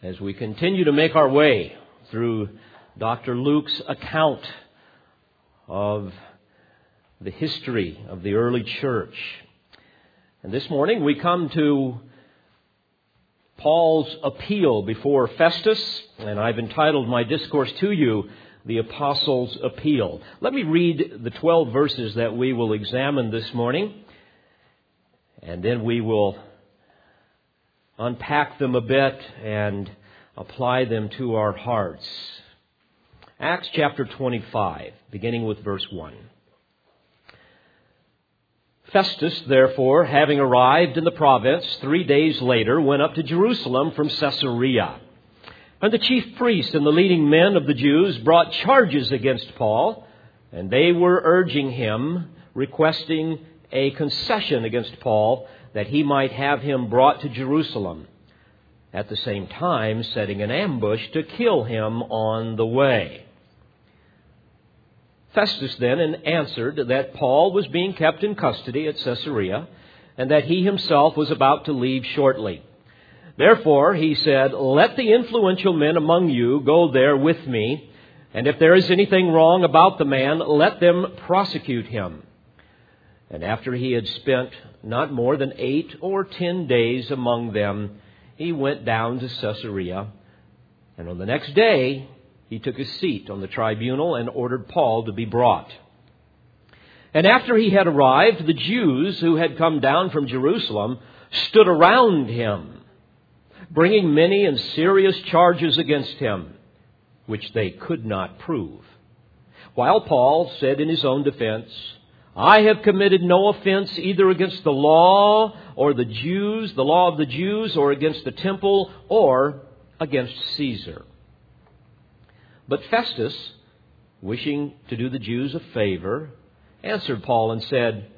as we continue to make our way through Dr. Luke's account of the history of the early church. And this morning we come to Paul's appeal before Festus, and I've entitled my discourse to you, The Apostles' Appeal. Let me read the 12 verses that we will examine this morning, and then we will unpack them a bit and apply them to our hearts. Acts chapter 25, beginning with verse 1. Festus, therefore, having arrived in the province three days later, went up to Jerusalem from Caesarea. And the chief priests and the leading men of the Jews brought charges against Paul, and they were urging him, requesting a concession against Paul, that he might have him brought to Jerusalem, at the same time setting an ambush to kill him on the way. Festus then answered that Paul was being kept in custody at Caesarea and that he himself was about to leave shortly. Therefore, he said, Let the influential men among you go there with me, and if there is anything wrong about the man, let them prosecute him. And after he had spent not more than eight or ten days among them, he went down to Caesarea. And on the next day, he took his seat on the tribunal and ordered Paul to be brought. And after he had arrived, the Jews who had come down from Jerusalem stood around him, bringing many and serious charges against him, which they could not prove. While Paul said in his own defense, I have committed no offense either against the law or the Jews, the law of the Jews, or against the temple, or against Caesar. But Festus, wishing to do the Jews a favor, answered Paul and said,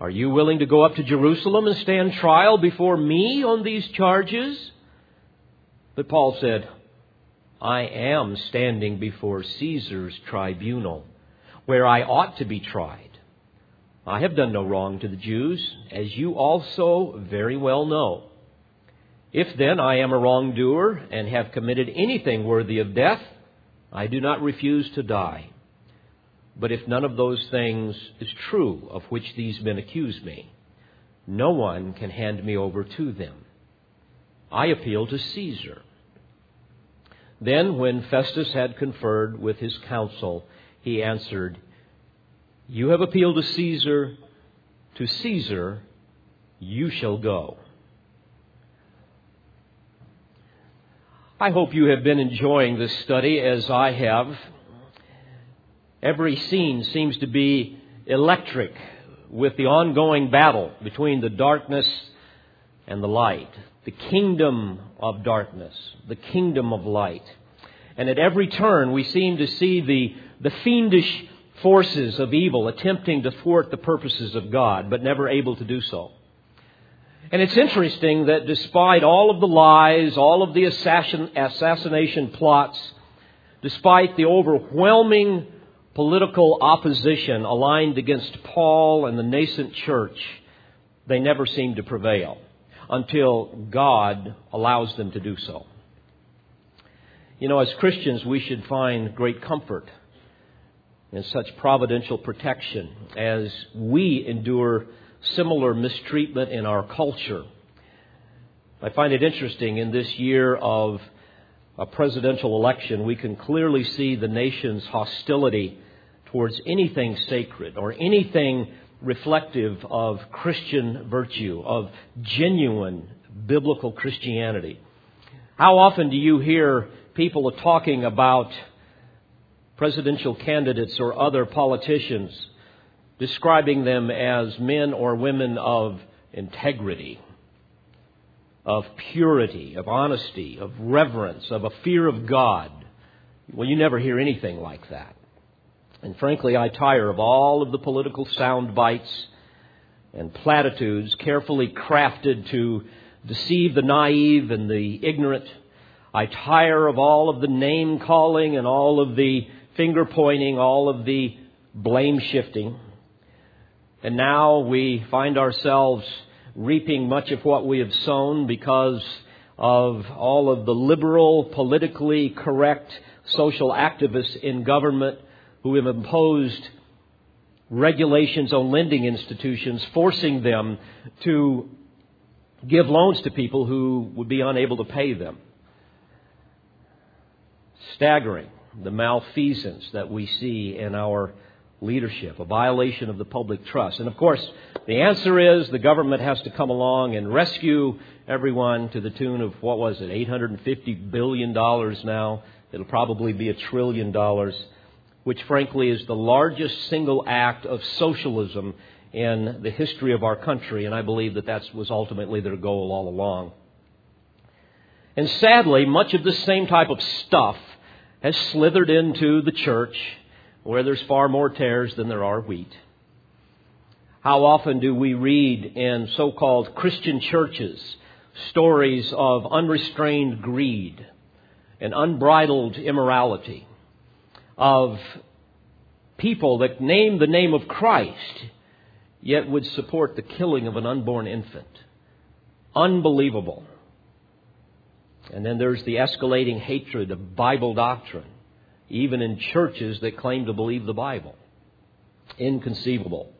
Are you willing to go up to Jerusalem and stand trial before me on these charges? But Paul said, I am standing before Caesar's tribunal, where I ought to be tried. I have done no wrong to the Jews, as you also very well know. If then I am a wrongdoer and have committed anything worthy of death, I do not refuse to die. But if none of those things is true of which these men accuse me, no one can hand me over to them. I appeal to Caesar. Then, when Festus had conferred with his council, he answered, You have appealed to Caesar. To Caesar you shall go. I hope you have been enjoying this study as I have. Every scene seems to be electric with the ongoing battle between the darkness and the light, the kingdom of darkness, the kingdom of light. And at every turn, we seem to see the, the fiendish forces of evil attempting to thwart the purposes of God, but never able to do so. And it's interesting that despite all of the lies, all of the assassin, assassination plots, despite the overwhelming political opposition aligned against Paul and the nascent church, they never seem to prevail until God allows them to do so. You know, as Christians, we should find great comfort in such providential protection as we endure similar mistreatment in our culture. I find it interesting in this year of a presidential election, we can clearly see the nation's hostility towards anything sacred or anything reflective of Christian virtue, of genuine biblical Christianity. How often do you hear people talking about presidential candidates or other politicians describing them as men or women of integrity, of purity, of honesty, of reverence, of a fear of God. Well, you never hear anything like that. And frankly, I tire of all of the political sound bites and platitudes carefully crafted to deceive the naive and the ignorant. I tire of all of the name calling and all of the finger pointing, all of the blame shifting. And now we find ourselves reaping much of what we have sown because of all of the liberal, politically correct social activists in government who have imposed regulations on lending institutions, forcing them to give loans to people who would be unable to pay them. Staggering the malfeasance that we see in our leadership, a violation of the public trust. And of course, the answer is the government has to come along and rescue everyone to the tune of, what was it, $850 billion now. It'll probably be a trillion dollars, which frankly is the largest single act of socialism in the history of our country, and I believe that that was ultimately their goal all along. And sadly, much of this same type of stuff has slithered into the church where there's far more tares than there are wheat. How often do we read in so called Christian churches stories of unrestrained greed and unbridled immorality, of people that name the name of Christ, yet would support the killing of an unborn infant? Unbelievable. And then there's the escalating hatred of Bible doctrine even in churches that claim to believe the Bible. Inconceivable.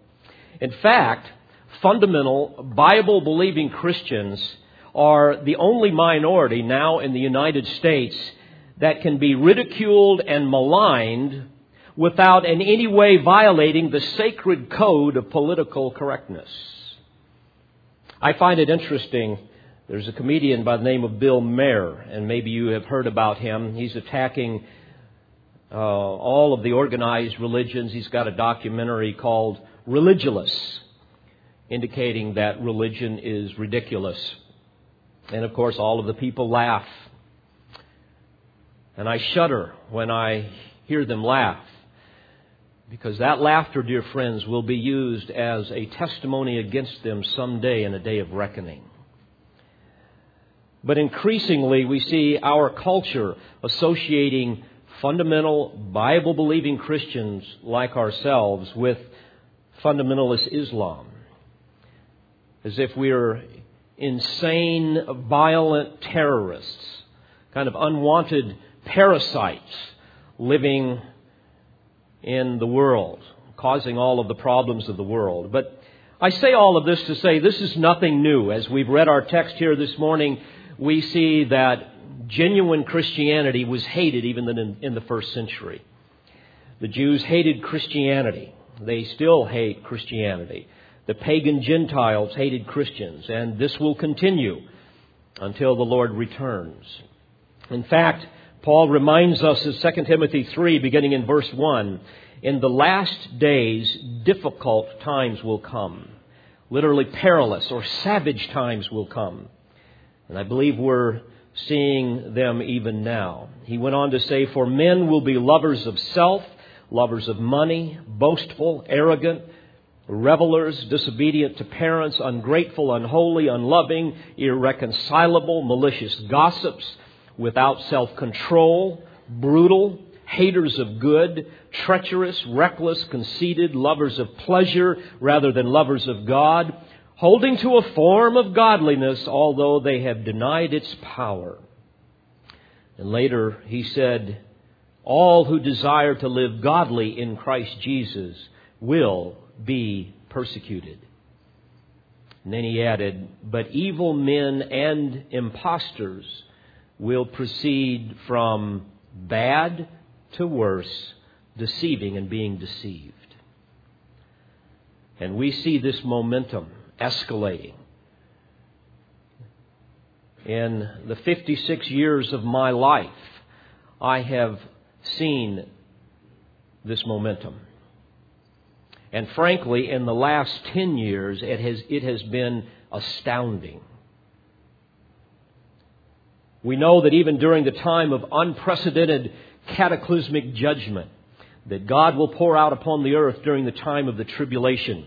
In fact, fundamental Bible believing Christians are the only minority now in the United States that can be ridiculed and maligned without in any way violating the sacred code of political correctness. I find it interesting. There's a comedian by the name of Bill Maher, and maybe you have heard about him. He's attacking uh, all of the organized religions. He's got a documentary called Religulous, indicating that religion is ridiculous. And of course, all of the people laugh. And I shudder when I hear them laugh. Because that laughter, dear friends, will be used as a testimony against them someday in a day of reckoning. But increasingly, we see our culture associating fundamental Bible believing Christians like ourselves with fundamentalist Islam. As if we're insane, violent terrorists, kind of unwanted parasites living in the world, causing all of the problems of the world. But I say all of this to say this is nothing new. As we've read our text here this morning, we see that genuine Christianity was hated even in, in the first century. The Jews hated Christianity. They still hate Christianity. The pagan Gentiles hated Christians, and this will continue until the Lord returns. In fact, Paul reminds us in 2 Timothy 3, beginning in verse 1, in the last days, difficult times will come. Literally perilous or savage times will come. And I believe we're seeing them even now. He went on to say, For men will be lovers of self, lovers of money, boastful, arrogant, revelers, disobedient to parents, ungrateful, unholy, unloving, irreconcilable, malicious gossips, without self control, brutal, haters of good, treacherous, reckless, conceited, lovers of pleasure rather than lovers of God holding to a form of godliness, although they have denied its power. And later he said, All who desire to live godly in Christ Jesus will be persecuted. And then he added, But evil men and impostors will proceed from bad to worse, deceiving and being deceived. And we see this momentum escalating. In the 56 years of my life, I have seen this momentum. And frankly, in the last 10 years, it has, it has been astounding. We know that even during the time of unprecedented cataclysmic judgment, that God will pour out upon the earth during the time of the tribulation,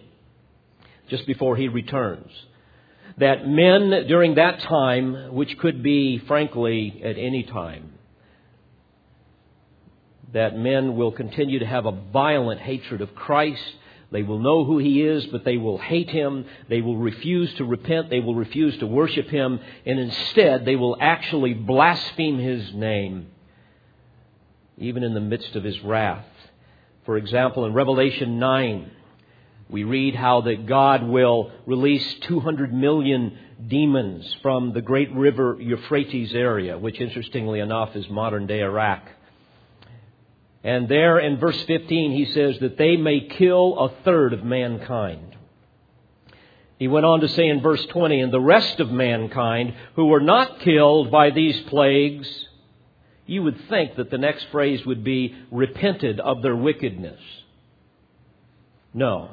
just before he returns. That men during that time, which could be, frankly, at any time, that men will continue to have a violent hatred of Christ. They will know who he is, but they will hate him. They will refuse to repent. They will refuse to worship him. And instead, they will actually blaspheme his name, even in the midst of his wrath. For example, in Revelation 9, we read how that God will release 200 million demons from the great river Euphrates area, which interestingly enough is modern day Iraq. And there in verse 15 he says that they may kill a third of mankind. He went on to say in verse 20, and the rest of mankind who were not killed by these plagues, you would think that the next phrase would be repented of their wickedness. No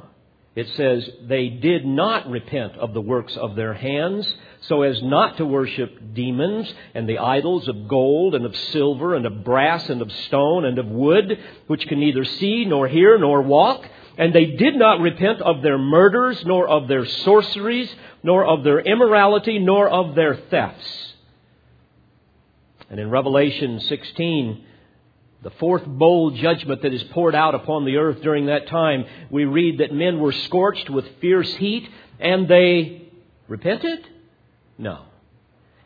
it says, they did not repent of the works of their hands, so as not to worship demons and the idols of gold and of silver and of brass and of stone and of wood, which can neither see nor hear nor walk. And they did not repent of their murders, nor of their sorceries, nor of their immorality, nor of their thefts. And in Revelation 16, the fourth bowl judgment that is poured out upon the earth during that time, we read that men were scorched with fierce heat and they repented? No.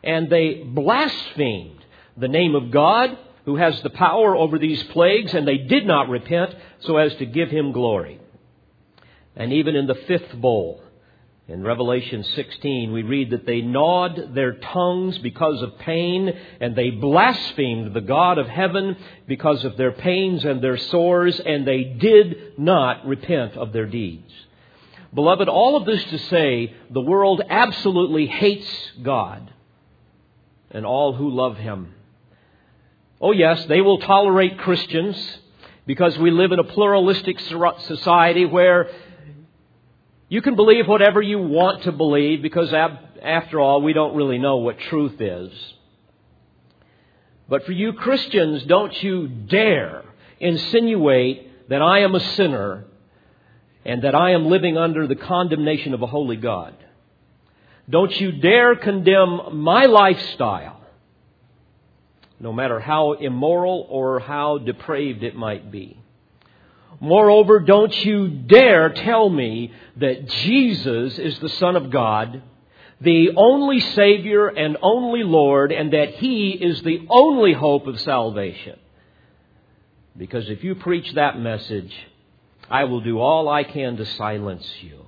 And they blasphemed the name of God who has the power over these plagues and they did not repent so as to give him glory. And even in the fifth bowl, in Revelation 16, we read that they gnawed their tongues because of pain, and they blasphemed the God of heaven because of their pains and their sores, and they did not repent of their deeds. Beloved, all of this to say, the world absolutely hates God and all who love Him. Oh, yes, they will tolerate Christians because we live in a pluralistic society where you can believe whatever you want to believe because, after all, we don't really know what truth is. But for you Christians, don't you dare insinuate that I am a sinner and that I am living under the condemnation of a holy God. Don't you dare condemn my lifestyle, no matter how immoral or how depraved it might be. Moreover, don't you dare tell me that Jesus is the Son of God, the only Savior and only Lord, and that He is the only hope of salvation. Because if you preach that message, I will do all I can to silence you.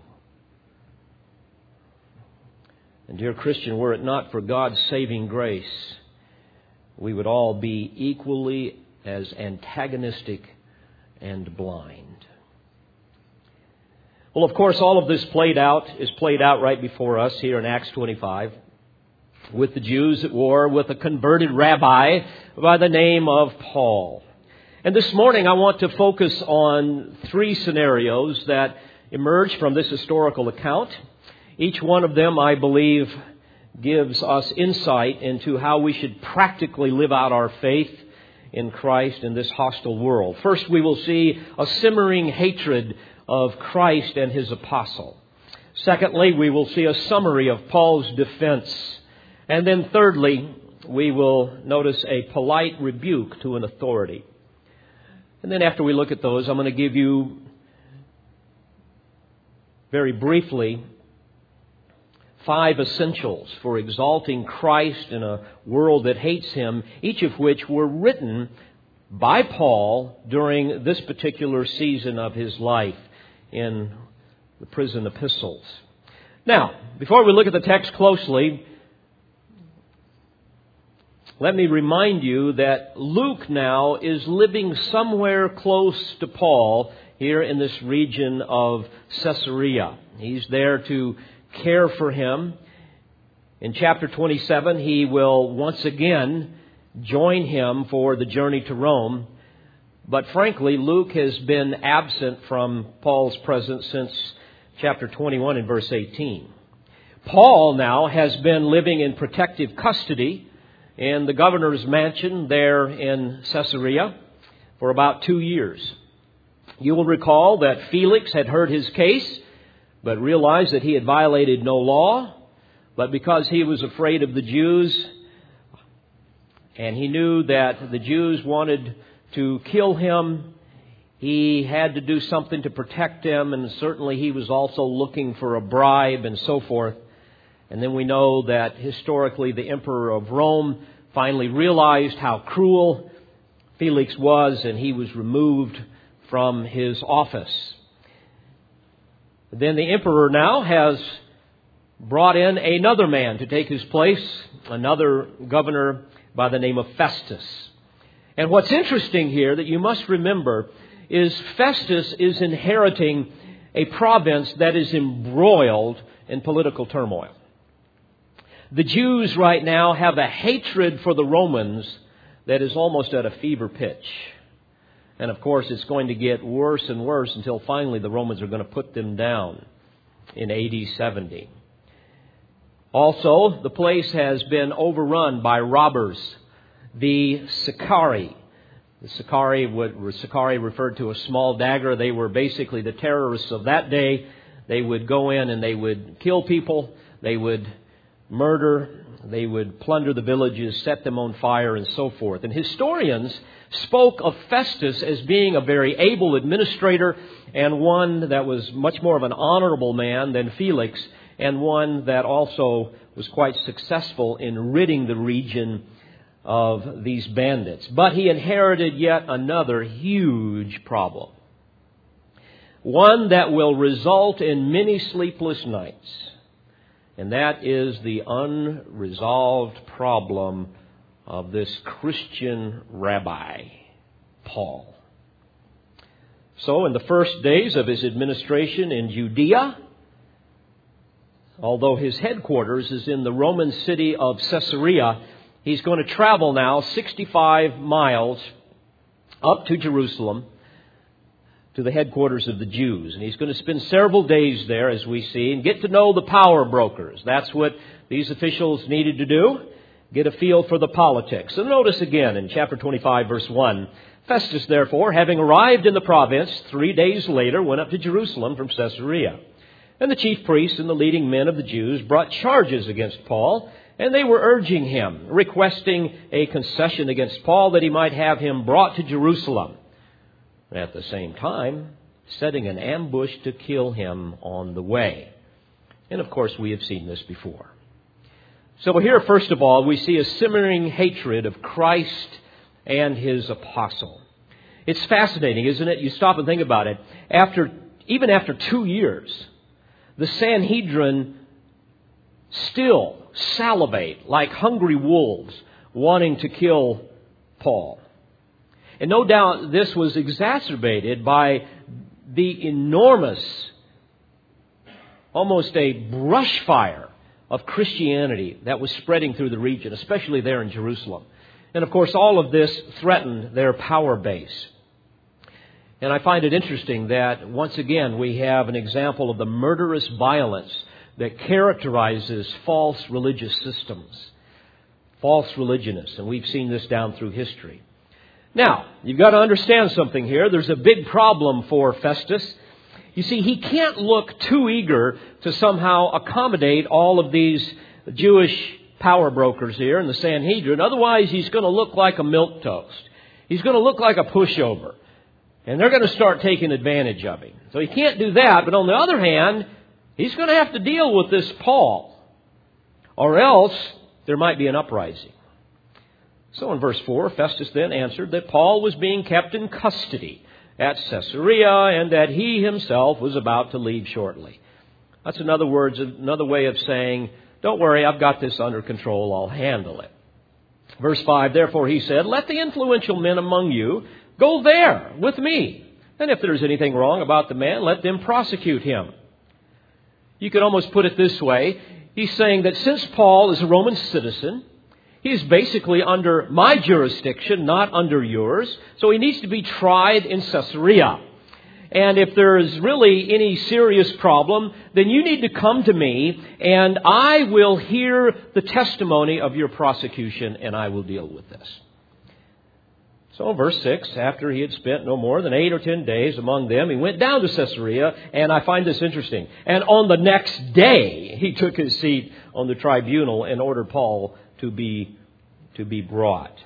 And, dear Christian, were it not for God's saving grace, we would all be equally as antagonistic and blind. Well, of course, all of this played out is played out right before us here in Acts 25 with the Jews at war with a converted rabbi by the name of Paul. And this morning I want to focus on three scenarios that emerge from this historical account. Each one of them, I believe, gives us insight into how we should practically live out our faith in Christ in this hostile world. First, we will see a simmering hatred of Christ and his apostle. Secondly, we will see a summary of Paul's defense. And then thirdly, we will notice a polite rebuke to an authority. And then after we look at those, I'm going to give you very briefly five essentials for exalting Christ in a world that hates him, each of which were written by Paul during this particular season of his life in the prison epistles. Now, before we look at the text closely, let me remind you that Luke now is living somewhere close to Paul here in this region of Caesarea. He's there to care for him. In chapter 27, he will once again join him for the journey to Rome. But frankly, Luke has been absent from Paul's presence since chapter 21 and verse 18. Paul now has been living in protective custody in the governor's mansion there in Caesarea for about two years. You will recall that Felix had heard his case but realized that he had violated no law, but because he was afraid of the Jews, and he knew that the Jews wanted to kill him, he had to do something to protect them, and certainly he was also looking for a bribe and so forth. And then we know that historically the emperor of Rome finally realized how cruel Felix was, and he was removed from his office. Then the emperor now has brought in another man to take his place, another governor by the name of Festus. And what's interesting here that you must remember is Festus is inheriting a province that is embroiled in political turmoil. The Jews right now have a hatred for the Romans that is almost at a fever pitch. And of course, it's going to get worse and worse until finally the Romans are going to put them down in AD 70. Also, the place has been overrun by robbers, the Sicarii. The Sicarii, Sicarii referred to a small dagger. They were basically the terrorists of that day. They would go in and they would kill people. They would murder. They would plunder the villages, set them on fire, and so forth. And historians spoke of Festus as being a very able administrator and one that was much more of an honorable man than Felix, and one that also was quite successful in ridding the region of these bandits. But he inherited yet another huge problem. One that will result in many sleepless nights and that is the unresolved problem of this Christian rabbi, Paul. So, in the first days of his administration in Judea, although his headquarters is in the Roman city of Caesarea, he's going to travel now 65 miles up to Jerusalem to the headquarters of the Jews. And he's going to spend several days there, as we see, and get to know the power brokers. That's what these officials needed to do. Get a feel for the politics. So notice again in chapter 25, verse 1. Festus, therefore, having arrived in the province, three days later went up to Jerusalem from Caesarea. And the chief priests and the leading men of the Jews brought charges against Paul, and they were urging him, requesting a concession against Paul that he might have him brought to Jerusalem at the same time setting an ambush to kill him on the way. And of course, we have seen this before. So here, first of all, we see a simmering hatred of Christ and his apostle. It's fascinating, isn't it? You stop and think about it. After, even after two years, the Sanhedrin still salivate like hungry wolves wanting to kill Paul. And no doubt this was exacerbated by the enormous, almost a brush fire of Christianity that was spreading through the region, especially there in Jerusalem. And of course, all of this threatened their power base. And I find it interesting that once again we have an example of the murderous violence that characterizes false religious systems, false religionists, and we've seen this down through history. Now, you've got to understand something here. There's a big problem for Festus. You see, he can't look too eager to somehow accommodate all of these Jewish power brokers here in the Sanhedrin. Otherwise, he's going to look like a milk toast. He's going to look like a pushover. And they're going to start taking advantage of him. So he can't do that. But on the other hand, he's going to have to deal with this Paul. Or else there might be an uprising. So in verse 4, Festus then answered that Paul was being kept in custody at Caesarea and that he himself was about to leave shortly. That's another words, another way of saying, don't worry, I've got this under control, I'll handle it. Verse 5, therefore he said, let the influential men among you go there with me. And if there's anything wrong about the man, let them prosecute him. You could almost put it this way. He's saying that since Paul is a Roman citizen, He's basically under my jurisdiction, not under yours. So he needs to be tried in Caesarea. And if there is really any serious problem, then you need to come to me and I will hear the testimony of your prosecution and I will deal with this. So, verse 6, after he had spent no more than eight or ten days among them, he went down to Caesarea, and I find this interesting. And on the next day, he took his seat on the tribunal and ordered Paul to be, to be brought.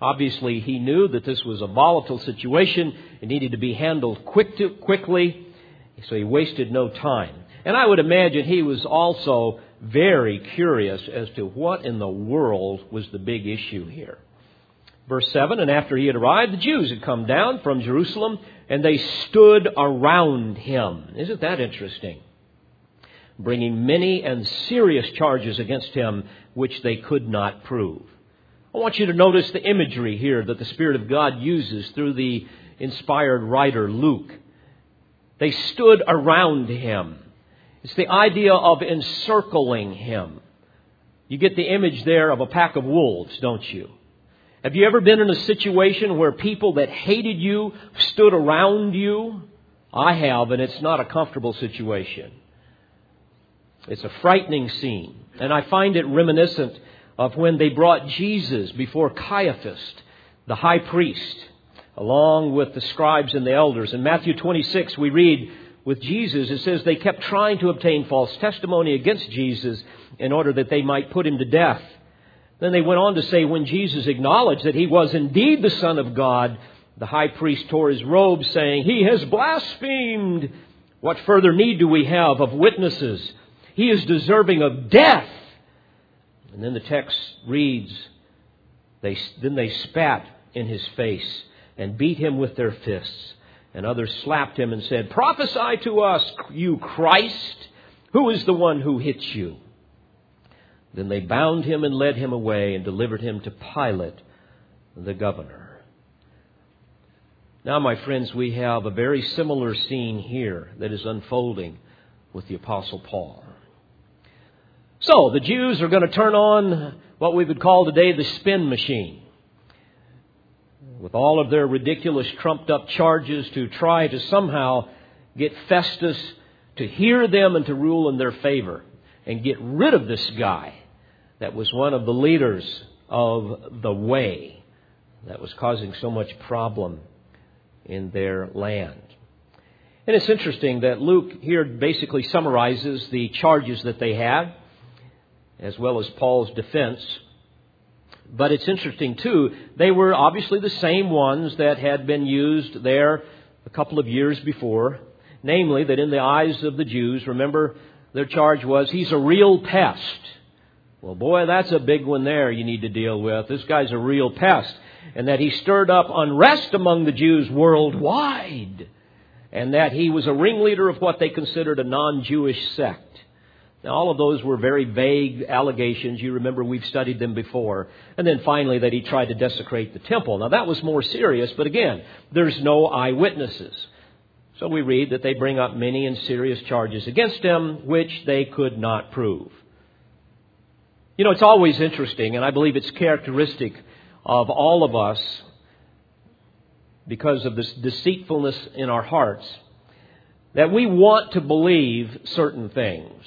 Obviously, he knew that this was a volatile situation. It needed to be handled quick to, quickly, so he wasted no time. And I would imagine he was also very curious as to what in the world was the big issue here. Verse 7 And after he had arrived, the Jews had come down from Jerusalem, and they stood around him. Isn't that interesting? Bringing many and serious charges against him, which they could not prove. I want you to notice the imagery here that the Spirit of God uses through the inspired writer Luke. They stood around him. It's the idea of encircling him. You get the image there of a pack of wolves, don't you? Have you ever been in a situation where people that hated you stood around you? I have, and it's not a comfortable situation. It's a frightening scene. And I find it reminiscent of when they brought Jesus before Caiaphas, the high priest, along with the scribes and the elders. In Matthew 26, we read with Jesus, it says they kept trying to obtain false testimony against Jesus in order that they might put him to death. Then they went on to say, when Jesus acknowledged that he was indeed the Son of God, the high priest tore his robe, saying, He has blasphemed. What further need do we have of witnesses? He is deserving of death. And then the text reads, they, Then they spat in his face and beat him with their fists. And others slapped him and said, Prophesy to us, you Christ. Who is the one who hits you? Then they bound him and led him away and delivered him to Pilate, the governor. Now, my friends, we have a very similar scene here that is unfolding with the Apostle Paul. So, the Jews are going to turn on what we would call today the spin machine. With all of their ridiculous, trumped up charges to try to somehow get Festus to hear them and to rule in their favor and get rid of this guy that was one of the leaders of the way that was causing so much problem in their land. And it's interesting that Luke here basically summarizes the charges that they had as well as Paul's defense. But it's interesting too, they were obviously the same ones that had been used there a couple of years before. Namely, that in the eyes of the Jews, remember, their charge was, he's a real pest. Well, boy, that's a big one there you need to deal with. This guy's a real pest. And that he stirred up unrest among the Jews worldwide. And that he was a ringleader of what they considered a non Jewish sect. Now, all of those were very vague allegations. You remember we've studied them before. And then finally, that he tried to desecrate the temple. Now, that was more serious, but again, there's no eyewitnesses. So we read that they bring up many and serious charges against him, which they could not prove. You know, it's always interesting, and I believe it's characteristic of all of us because of this deceitfulness in our hearts that we want to believe certain things.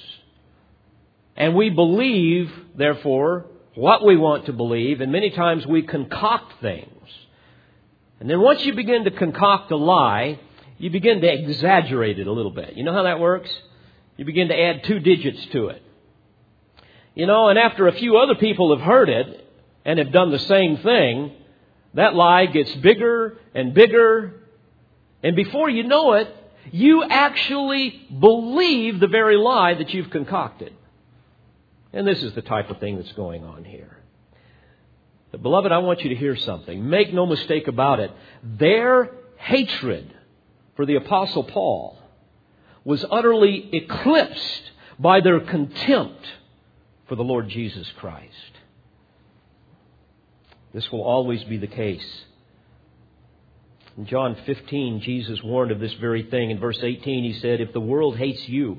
And we believe, therefore, what we want to believe, and many times we concoct things. And then once you begin to concoct a lie, you begin to exaggerate it a little bit. You know how that works? You begin to add two digits to it. You know, and after a few other people have heard it and have done the same thing, that lie gets bigger and bigger, and before you know it, you actually believe the very lie that you've concocted. And this is the type of thing that's going on here. But beloved, I want you to hear something. Make no mistake about it. Their hatred for the Apostle Paul was utterly eclipsed by their contempt for the Lord Jesus Christ. This will always be the case. In John 15, Jesus warned of this very thing. In verse 18, he said, If the world hates you,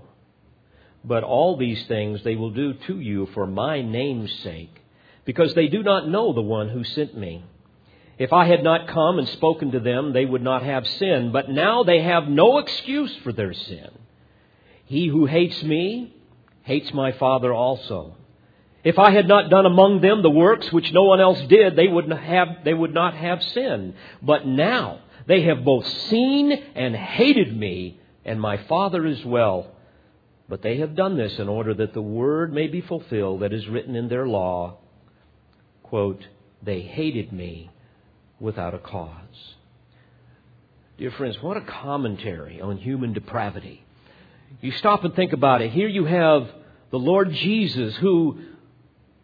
But all these things they will do to you for my name's sake, because they do not know the one who sent me. If I had not come and spoken to them, they would not have sin. But now they have no excuse for their sin. He who hates me hates my Father also. If I had not done among them the works which no one else did, they would not have, they would not have sin. But now they have both seen and hated me and my Father as well. But they have done this in order that the word may be fulfilled that is written in their law. Quote, they hated me without a cause. Dear friends, what a commentary on human depravity. You stop and think about it. Here you have the Lord Jesus, who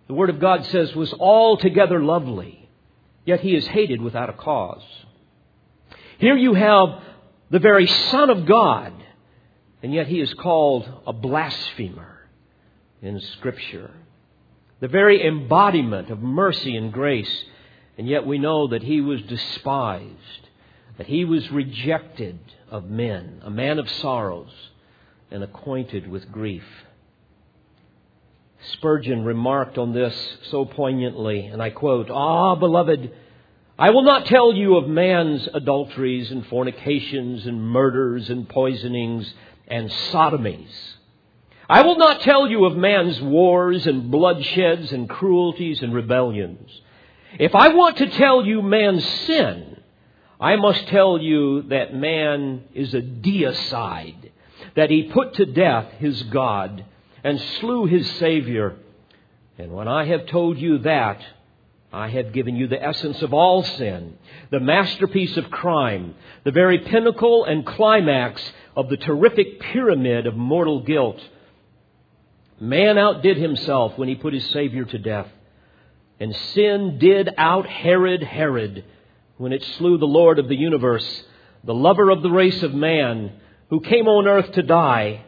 the Word of God says was altogether lovely, yet he is hated without a cause. Here you have the very Son of God, and yet he is called a blasphemer in Scripture. The very embodiment of mercy and grace and yet we know that he was despised, that he was rejected of men, a man of sorrows, and acquainted with grief. Spurgeon remarked on this so poignantly, and I quote, Ah, beloved, I will not tell you of man's adulteries and fornications and murders and poisonings and sodomies. I will not tell you of man's wars and bloodsheds and cruelties and rebellions. If I want to tell you man's sin, I must tell you that man is a deicide, that he put to death his God and slew his Savior. And when I have told you that, I have given you the essence of all sin, the masterpiece of crime, the very pinnacle and climax of the terrific pyramid of mortal guilt. Man outdid himself when he put his Savior to death. And sin did out Herod Herod when it slew the Lord of the universe, the lover of the race of man, who came on earth to die.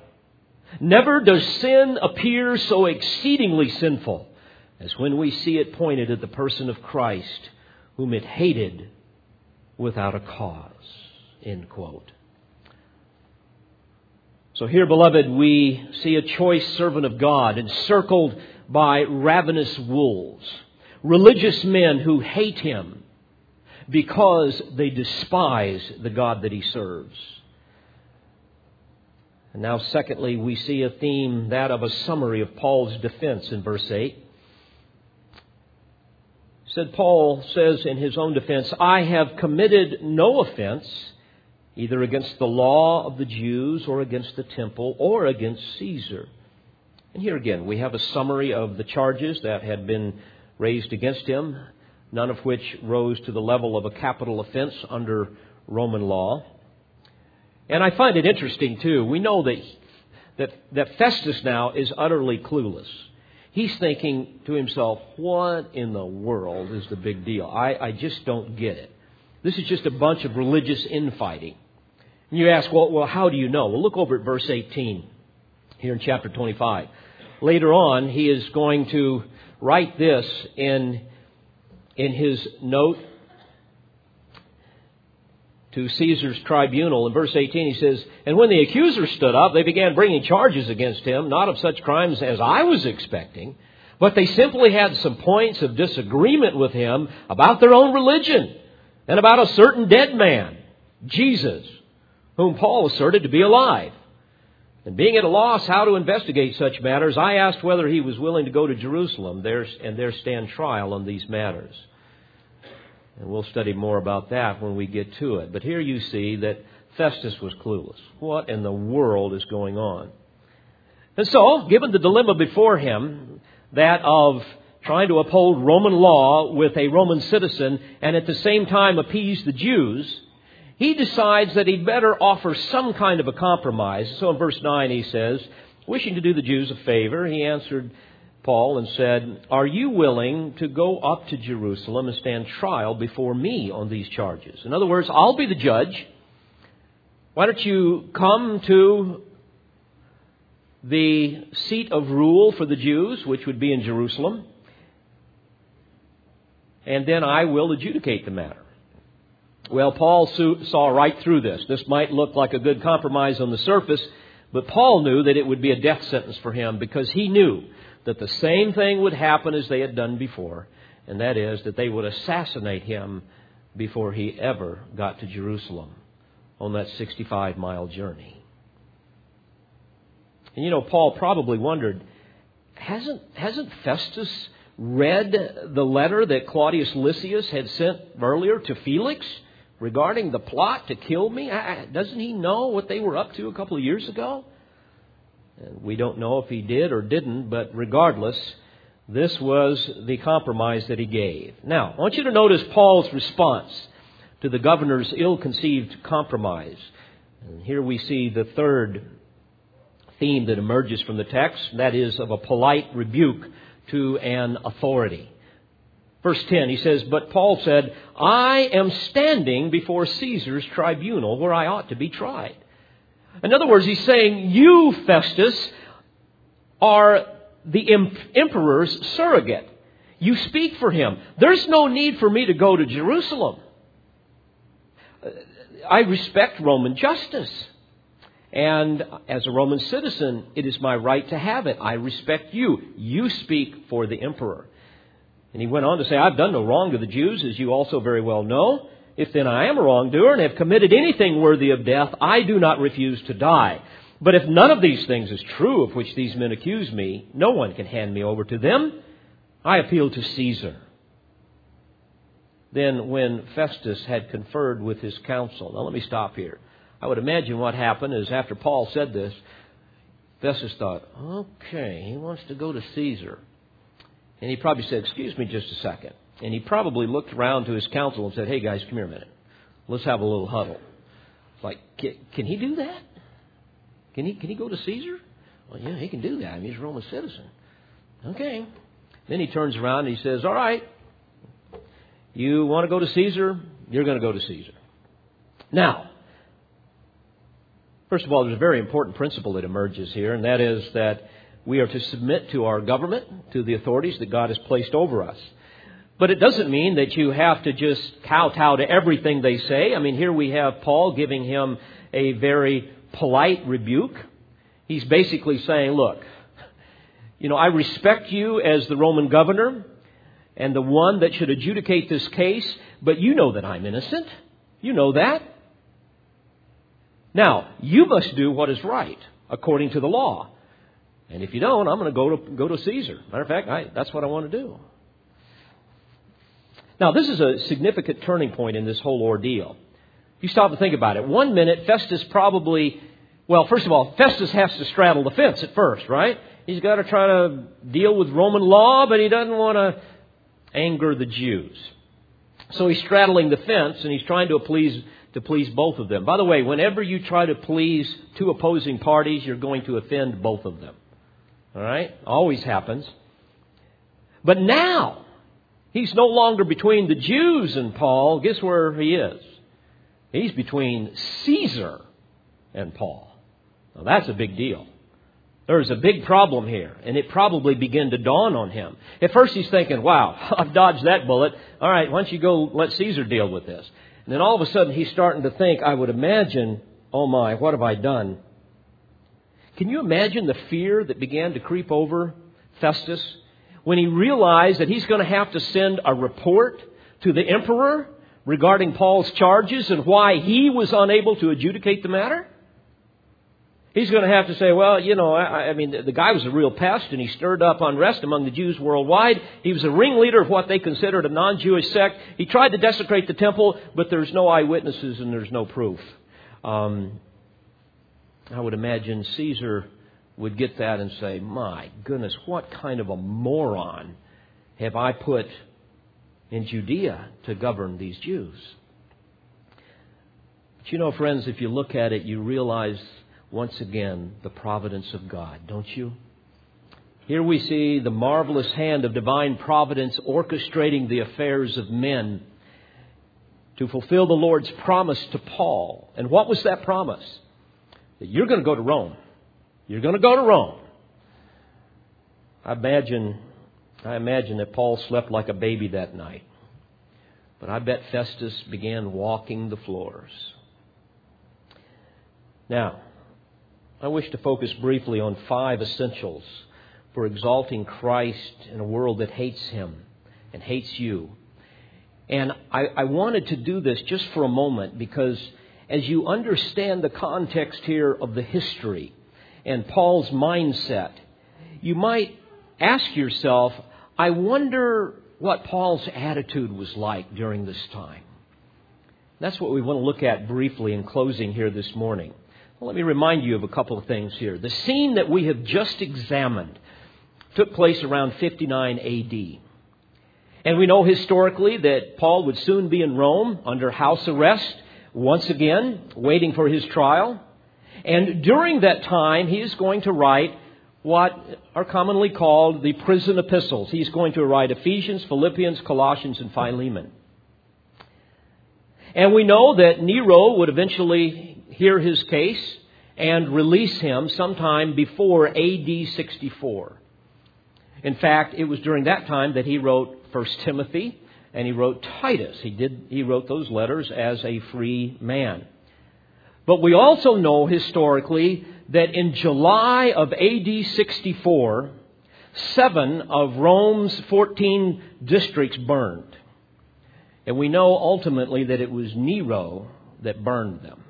Never does sin appear so exceedingly sinful as when we see it pointed at the person of Christ, whom it hated without a cause. End quote. So here, beloved, we see a choice servant of God encircled by ravenous wolves religious men who hate him because they despise the God that he serves. And now, secondly, we see a theme, that of a summary of Paul's defense in verse 8. Said Paul says in his own defense, I have committed no offense either against the law of the Jews or against the temple or against Caesar. And here again, we have a summary of the charges that had been raised against him, none of which rose to the level of a capital offense under Roman law. And I find it interesting, too. We know that, that, that Festus now is utterly clueless. He's thinking to himself, what in the world is the big deal? I, I just don't get it. This is just a bunch of religious infighting. And you ask, well, well, how do you know? Well, look over at verse 18 here in chapter 25. Later on, he is going to write this in, in his note to Caesar's tribunal. In verse 18, he says, And when the accusers stood up, they began bringing charges against him, not of such crimes as I was expecting, but they simply had some points of disagreement with him about their own religion and about a certain dead man, Jesus, whom Paul asserted to be alive. And being at a loss how to investigate such matters, I asked whether he was willing to go to Jerusalem there, and there stand trial on these matters. And we'll study more about that when we get to it. But here you see that Festus was clueless. What in the world is going on? And so, given the dilemma before him, that of trying to uphold Roman law with a Roman citizen and at the same time appease the Jews, he decides that he'd better offer some kind of a compromise. So in verse 9 he says, wishing to do the Jews a favor, he answered Paul and said, Are you willing to go up to Jerusalem and stand trial before me on these charges? In other words, I'll be the judge. Why don't you come to the seat of rule for the Jews, which would be in Jerusalem, and then I will adjudicate the matter. Well, Paul saw right through this. This might look like a good compromise on the surface, but Paul knew that it would be a death sentence for him because he knew that the same thing would happen as they had done before, and that is that they would assassinate him before he ever got to Jerusalem on that 65 mile journey. And you know, Paul probably wondered hasn't, hasn't Festus read the letter that Claudius Lysias had sent earlier to Felix regarding the plot to kill me? Doesn't he know what they were up to a couple of years ago? Uh, we don't know if he did or didn't, but regardless, this was the compromise that he gave. Now, I want you to notice Paul's response to the governor's ill conceived compromise. And here we see the third theme that emerges from the text that is, of a polite rebuke to an authority. Verse 10, he says, But Paul said, I am standing before Caesar's tribunal where I ought to be tried. In other words, he's saying, You, Festus, are the emperor's surrogate. You speak for him. There's no need for me to go to Jerusalem. Uh, I respect Roman justice. And as a Roman citizen, it is my right to have it. I respect you. You speak for the emperor. And he went on to say, I've done no wrong to the Jews, as you also very well know. If then I am a wrongdoer and have committed anything worthy of death, I do not refuse to die. But if none of these things is true of which these men accuse me, no one can hand me over to them. I appeal to Caesar. Then, when Festus had conferred with his council, now let me stop here. I would imagine what happened is after Paul said this, Festus thought, okay, he wants to go to Caesar. And he probably said, excuse me just a second. And he probably looked around to his council and said, hey guys, come here a minute. Let's have a little huddle. Like, can, he do that? Can he, can he go to Caesar? Well, yeah, he can do that. I mean, he's a Roman citizen. Okay. Then he turns around and he says, all right, you want to go to Caesar? You're going to go to Caesar. Now, First of all, there's a very important principle that emerges here, and that is that we are to submit to our government, to the authorities that God has placed over us. But it doesn't mean that you have to just kowtow to everything they say. I mean, here we have Paul giving him a very polite rebuke. He's basically saying, look, you know, I respect you as the Roman governor and the one that should adjudicate this case, but you know that I'm innocent. You know that. Now, you must do what is right according to the law. And if you don't, I'm going to go to, go to Caesar. Matter of fact, I, that's what I want to do. Now, this is a significant turning point in this whole ordeal. If You stop and think about it. One minute, Festus probably, well, first of all, Festus has to straddle the fence at first, right? He's got to try to deal with Roman law, but he doesn't want to anger the Jews. So he's straddling the fence and he's trying to please to please both of them. By the way, whenever you try to please two opposing parties, you're going to offend both of them. All right? Always happens. But now, he's no longer between the Jews and Paul. Guess where he is? He's between Caesar and Paul. Now, that's a big deal. There's a big problem here, and it probably began to dawn on him. At first, he's thinking, wow, I've dodged that bullet. All right, why don't you go let Caesar deal with this? And then all of a sudden he's starting to think, I would imagine, oh my, what have I done? Can you imagine the fear that began to creep over Festus when he realized that he's going to have to send a report to the emperor regarding Paul's charges and why he was unable to adjudicate the matter? He's going to have to say, well, you know, I, I, mean, the guy was a real pest and he stirred up unrest among the Jews worldwide. He was a ringleader of what they considered a non Jewish sect. He tried to desecrate the temple, but there's no eyewitnesses and there's no proof. Um, I would imagine Caesar would get that and say, my goodness, what kind of a moron have I put in Judea to govern these Jews? But you know, friends, if you look at it, you realize once again the providence of God, don't you? Here we see the marvelous hand of divine providence orchestrating the affairs of men to fulfill the Lord's promise to Paul. And what was that promise? That you're going to go to Rome. You're going to go to Rome. I imagine, I imagine that Paul slept like a baby that night. But I bet Festus began walking the floors. Now, I wish to focus briefly on five essentials for exalting Christ in a world that hates him and hates you. And I, I wanted to do this just for a moment because as you understand the context here of the history and Paul's mindset, you might ask yourself, I wonder what Paul's attitude was like during this time. That's what we want to look at briefly in closing here this morning. Well, let me remind you of a couple of things here. The scene that we have just examined took place around 59 AD. And we know historically that Paul would soon be in Rome under house arrest, once again, waiting for his trial. And during that time, he is going to write what are commonly called the prison epistles. He's going to write Ephesians, Philippians, Colossians, and Philemon. And we know that Nero would eventually hear his case and release him sometime before AD 64. In fact, it was during that time that he wrote 1 Timothy and he wrote Titus. He did he wrote those letters as a free man. But we also know historically that in July of AD 64, seven of Rome's 14 districts burned. And we know ultimately that it was Nero that burned them.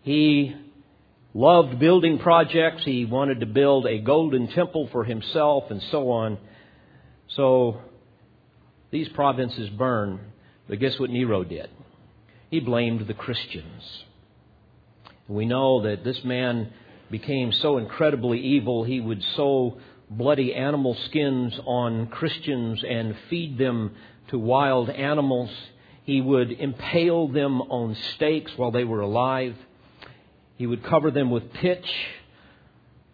He loved building projects. He wanted to build a golden temple for himself and so on. So these provinces burned. But guess what Nero did? He blamed the Christians. We know that this man became so incredibly evil, he would sew bloody animal skins on Christians and feed them to wild animals. He would impale them on stakes while they were alive. He would cover them with pitch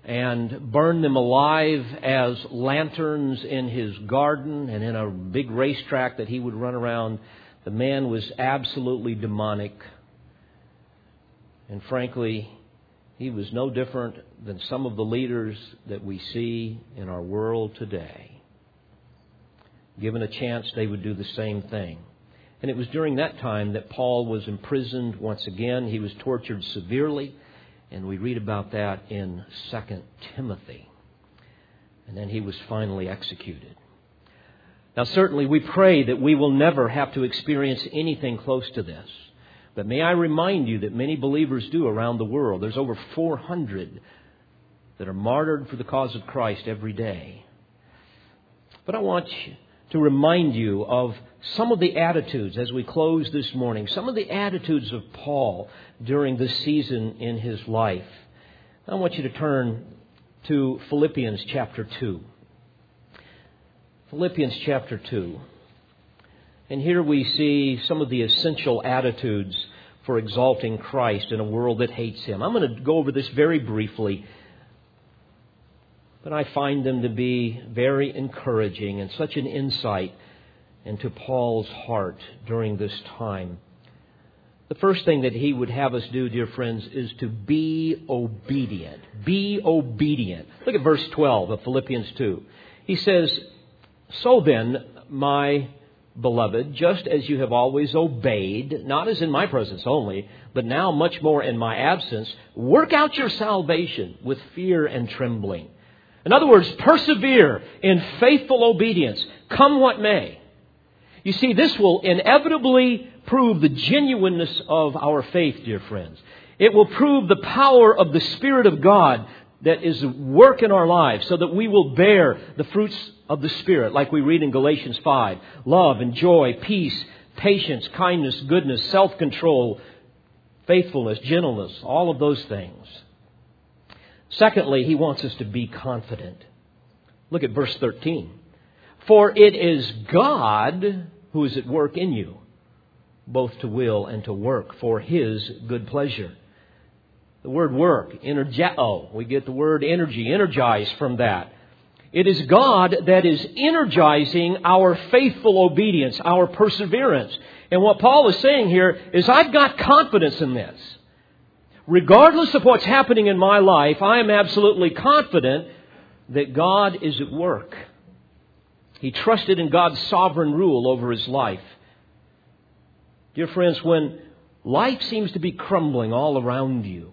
and burn them alive as lanterns in his garden and in a big racetrack that he would run around. The man was absolutely demonic. And frankly, he was no different than some of the leaders that we see in our world today. Given a chance, they would do the same thing. And it was during that time that Paul was imprisoned once again. He was tortured severely, and we read about that in 2 Timothy. And then he was finally executed. Now, certainly, we pray that we will never have to experience anything close to this. But may I remind you that many believers do around the world. There's over 400 that are martyred for the cause of Christ every day. But I want to remind you of some of the attitudes as we close this morning, some of the attitudes of Paul during this season in his life. I want you to turn to Philippians chapter 2. Philippians chapter 2. And here we see some of the essential attitudes for exalting Christ in a world that hates him. I'm going to go over this very briefly but I find them to be very encouraging and such an insight into Paul's heart during this time. The first thing that he would have us do, dear friends, is to be obedient. Be obedient. Look at verse 12 of Philippians 2. He says, So then, my beloved, just as you have always obeyed, not as in my presence only, but now much more in my absence, work out your salvation with fear and trembling. In other words, persevere in faithful obedience, come what may. You see, this will inevitably prove the genuineness of our faith, dear friends. It will prove the power of the Spirit of God that is work in our lives so that we will bear the fruits of the Spirit, like we read in Galatians 5 love and joy, peace, patience, kindness, goodness, self control, faithfulness, gentleness, all of those things. Secondly, he wants us to be confident. Look at verse 13. For it is God who is at work in you, both to will and to work for his good pleasure. The word work, energeo, oh, we get the word energy, energize from that. It is God that is energizing our faithful obedience, our perseverance. And what Paul is saying here is, I've got confidence in this regardless of what's happening in my life, I am absolutely confident that God is at work. He trusted in God's sovereign rule over his life. Dear friends, when life seems to be crumbling all around you,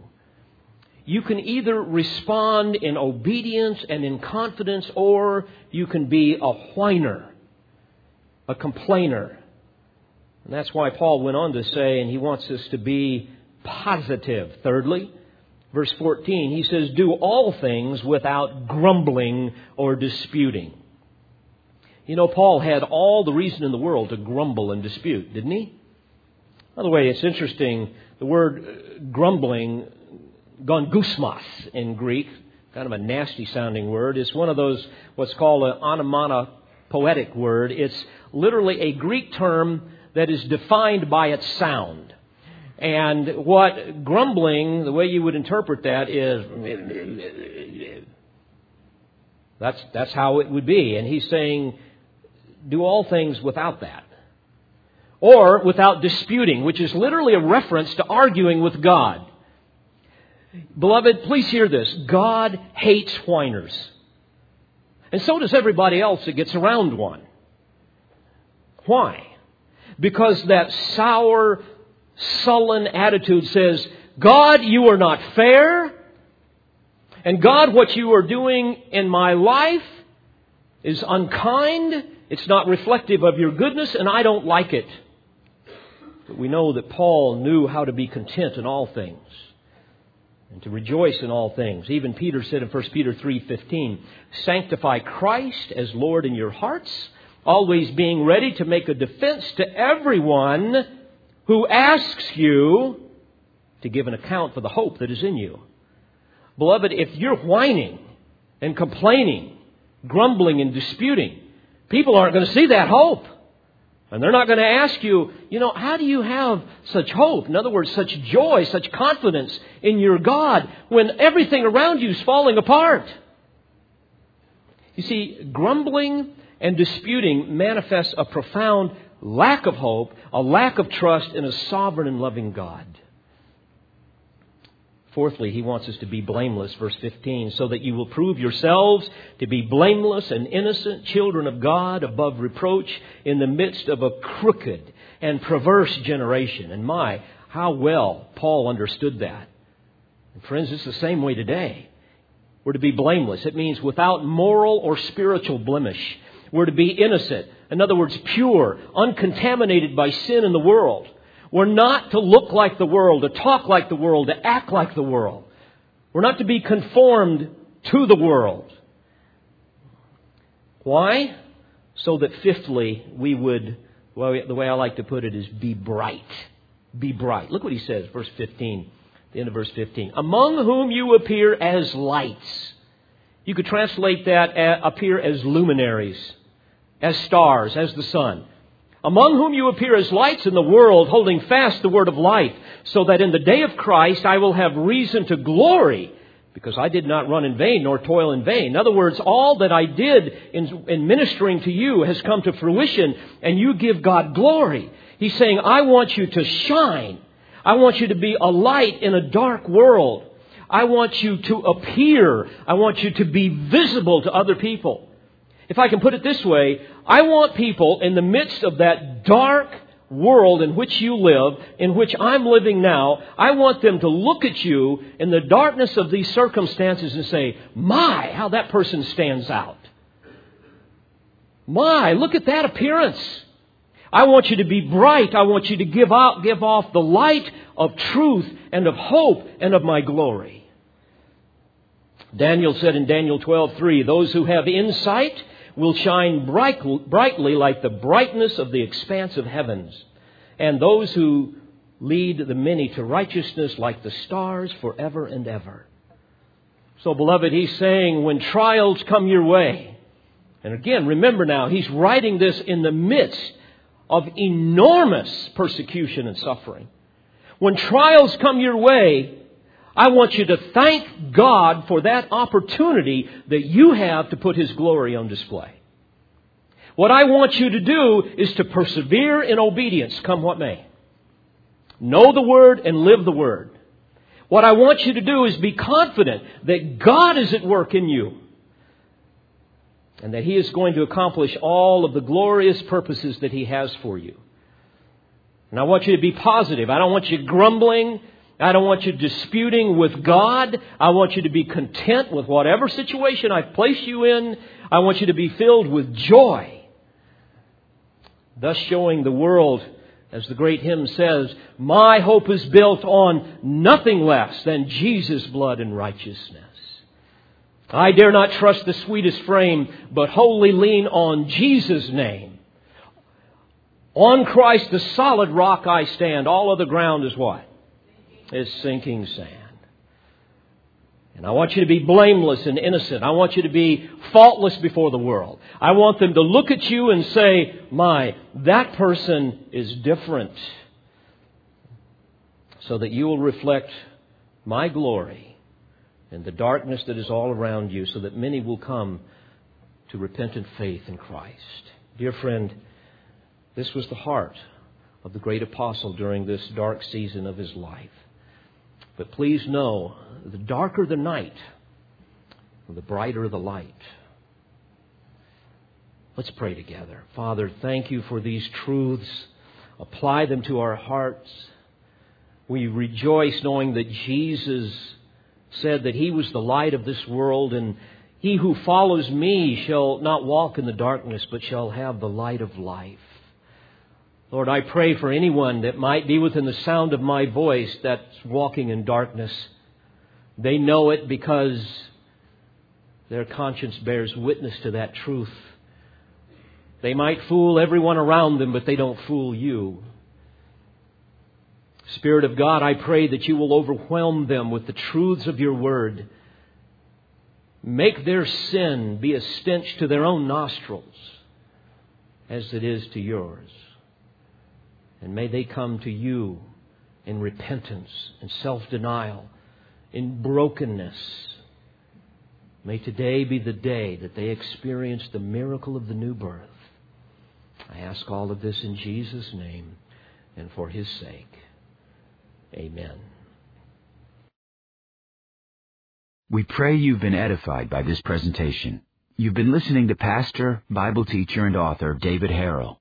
you can either respond in obedience and in confidence, or you can be a whiner, a complainer, And that's why Paul went on to say, and he wants us to be positive. Thirdly, verse 14, he says, Do all things without grumbling or disputing. You know, Paul had all the reason in the world to grumble and dispute, didn't he? By the way, it's interesting, the word uh, grumbling, gongusmos in Greek, kind of a nasty sounding word, It's one of those, what's called an onomatopoetic word. It's literally a Greek term that is defined by its sound. And what grumbling, the way you would interpret that is, that's, that's how it would be. And he's saying, do all things without that. Or without disputing, which is literally a reference to arguing with God. Beloved, please hear this. God hates whiners. And so does everybody else that gets around one. Why? Because that sour, sullen attitude says, God, you are not fair. And God, what you are doing in my life is unkind. It's not reflective of your goodness, and I don't like it. But we know that Paul knew how to be content in all things and to rejoice in all things. Even Peter said in 1 Peter 3:15, "Sanctify Christ as Lord in your hearts, always being ready to make a defense to everyone who asks you to give an account for the hope that is in you." Beloved, if you're whining and complaining, grumbling and disputing, people aren't going to see that hope. And they're not going to ask you, you know, how do you have such hope? In other words, such joy, such confidence in your God when everything around you is falling apart. You see, grumbling and disputing manifests a profound lack of hope, a lack of trust in a sovereign and loving God. Fourthly, he wants us to be blameless, verse 15, so that you will prove yourselves to be blameless and innocent children of God above reproach in the midst of a crooked and perverse generation. And my, how well Paul understood that. And friends, it's the same way today. We're to be blameless. It means without moral or spiritual blemish. We're to be innocent. In other words, pure, uncontaminated by sin in the world. We're not to look like the world, to talk like the world, to act like the world. We're not to be conformed to the world. Why? So that fifthly, we would, well, the way I like to put it is be bright. Be bright. Look what he says, verse 15, the end of verse 15. Among whom you appear as lights. You could translate that uh, appear as luminaries, as stars, as the sun among whom you appear as lights in the world, holding fast the word of life, so that in the day of Christ I will have reason to glory, because I did not run in vain nor toil in vain. In other words, all that I did in, in ministering to you has come to fruition, and you give God glory. He's saying, I want you to shine. I want you to be a light in a dark world. I want you to appear. I want you to be visible to other people if I can put it this way, I want people in the midst of that dark world in which you live, in which I'm living now, I want them to look at you in the darkness of these circumstances and say, My, how that person stands out. My, look at that appearance. I want you to be bright. I want you to give out, give off the light of truth and of hope and of my glory. Daniel said in Daniel 12:3, those who have insight will shine bright, brightly like the brightness of the expanse of heavens, and those who lead the many to righteousness like the stars forever and ever. So, beloved, he's saying when trials come your way, and again, remember now, he's writing this in the midst of enormous persecution and suffering. When trials come your way, I want you to thank God for that opportunity that you have to put His glory on display. What I want you to do is to persevere in obedience, come what may. Know the Word and live the Word. What I want you to do is be confident that God is at work in you and that He is going to accomplish all of the glorious purposes that He has for you. And I want you to be positive. I don't want you grumbling. I don't want you disputing with God. I want you to be content with whatever situation I've placed you in. I want you to be filled with joy, thus showing the world As the great hymn says, my hope is built on nothing less than Jesus' blood and righteousness. I dare not trust the sweetest frame, but wholly lean on Jesus' name. On Christ, the solid rock I stand. All other ground is what? Is sinking sand. And I want you to be blameless and innocent. I want you to be faultless before the world. I want them to look at you and say, my, that person is different. So that you will reflect my glory in the darkness that is all around you, so that many will come to repentant faith in Christ. Dear friend, this was the heart of the great apostle during this dark season of his life. But please know, the darker the night, the brighter the light. Let's pray together. Father, thank you for these truths. Apply them to our hearts. We rejoice knowing that Jesus said that he was the light of this world and he who follows me shall not walk in the darkness, but shall have the light of life. Lord, I pray for anyone that might be within the sound of my voice that's walking in darkness. They know it because their conscience bears witness to that truth. They might fool everyone around them, but they don't fool you. Spirit of God, I pray that you will overwhelm them with the truths of your word. Make their sin be a stench to their own nostrils as it is to yours. And may they come to you in repentance and self denial, in brokenness. May today be the day that they experience the miracle of the new birth. I ask all of this in Jesus' name and for his sake. Amen. We pray you've been edified by this presentation. You've been listening to Pastor, Bible teacher, and author David Harrell.